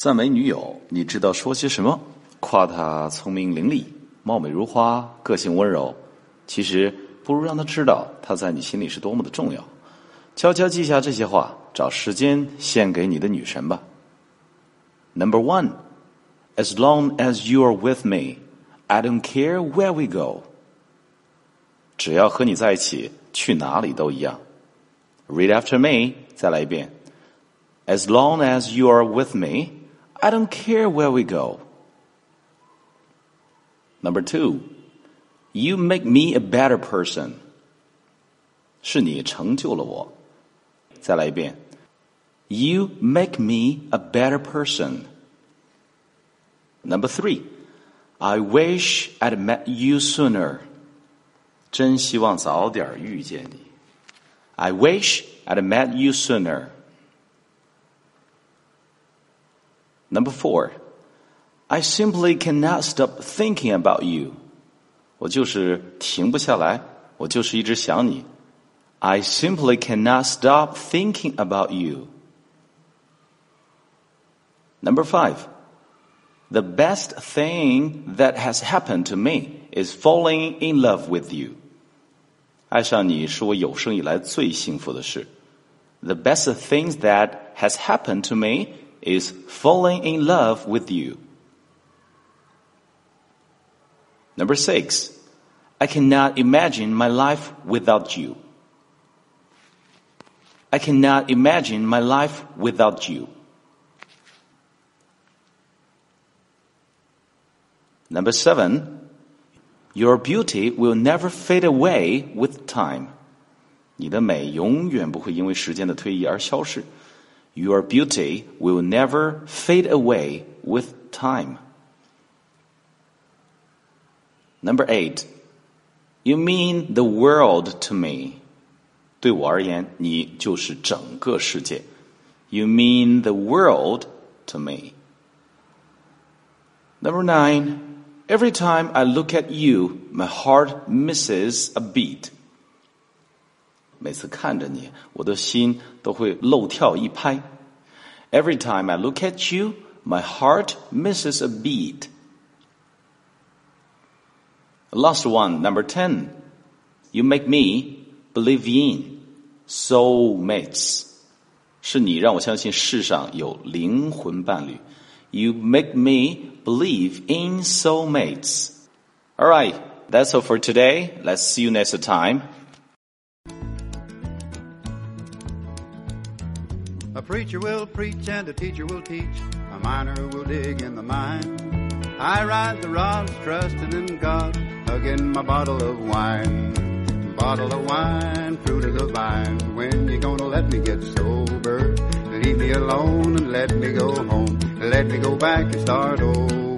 赞美女友，你知道说些什么？夸她聪明伶俐、貌美如花、个性温柔。其实不如让她知道她在你心里是多么的重要。悄悄记下这些话，找时间献给你的女神吧。Number one, as long as you are with me, I don't care where we go. 只要和你在一起，去哪里都一样。Read after me，再来一遍。As long as you are with me, I don't care where we go. Number two, you make me a better person. 是你成就了我。再来一遍。You make me a better person. Number three, I wish I'd met you sooner. 真希望早点遇见你。I wish I'd met you sooner. Number four, I simply cannot stop thinking about you. 我就是停不下来，我就是一直想你。I simply cannot stop thinking about you. Number five, the best thing that has happened to me is falling in love with you. 爱上你是我有生以来最幸福的事。The best thing that has happened to me is falling in love with you. Number six, I cannot imagine my life without you. I cannot imagine my life without you. Number seven, your beauty will never fade away with time. 你的美永远不会因为时间的推移而消逝。 Your beauty will never fade away with time. Number eight, you mean the world to me. 对我而言，你就是整个世界。You mean the world to me. Number nine, every time I look at you, my heart misses a beat. 每次看着你，我的心都会漏跳一拍。Every time I look at you, my heart misses a beat. Last one, number 10. You make me believe in soulmates. 是你让我相信世上有灵魂伴侣。You make me believe in soulmates. All right, that's all for today. Let's see you next time. Preacher will preach and a teacher will teach. A miner will dig in the mine. I ride the rods, trusting in God, hugging my bottle of wine. Bottle of wine, fruit of the vine. When you gonna let me get sober? Leave me alone and let me go home. Let me go back and start over.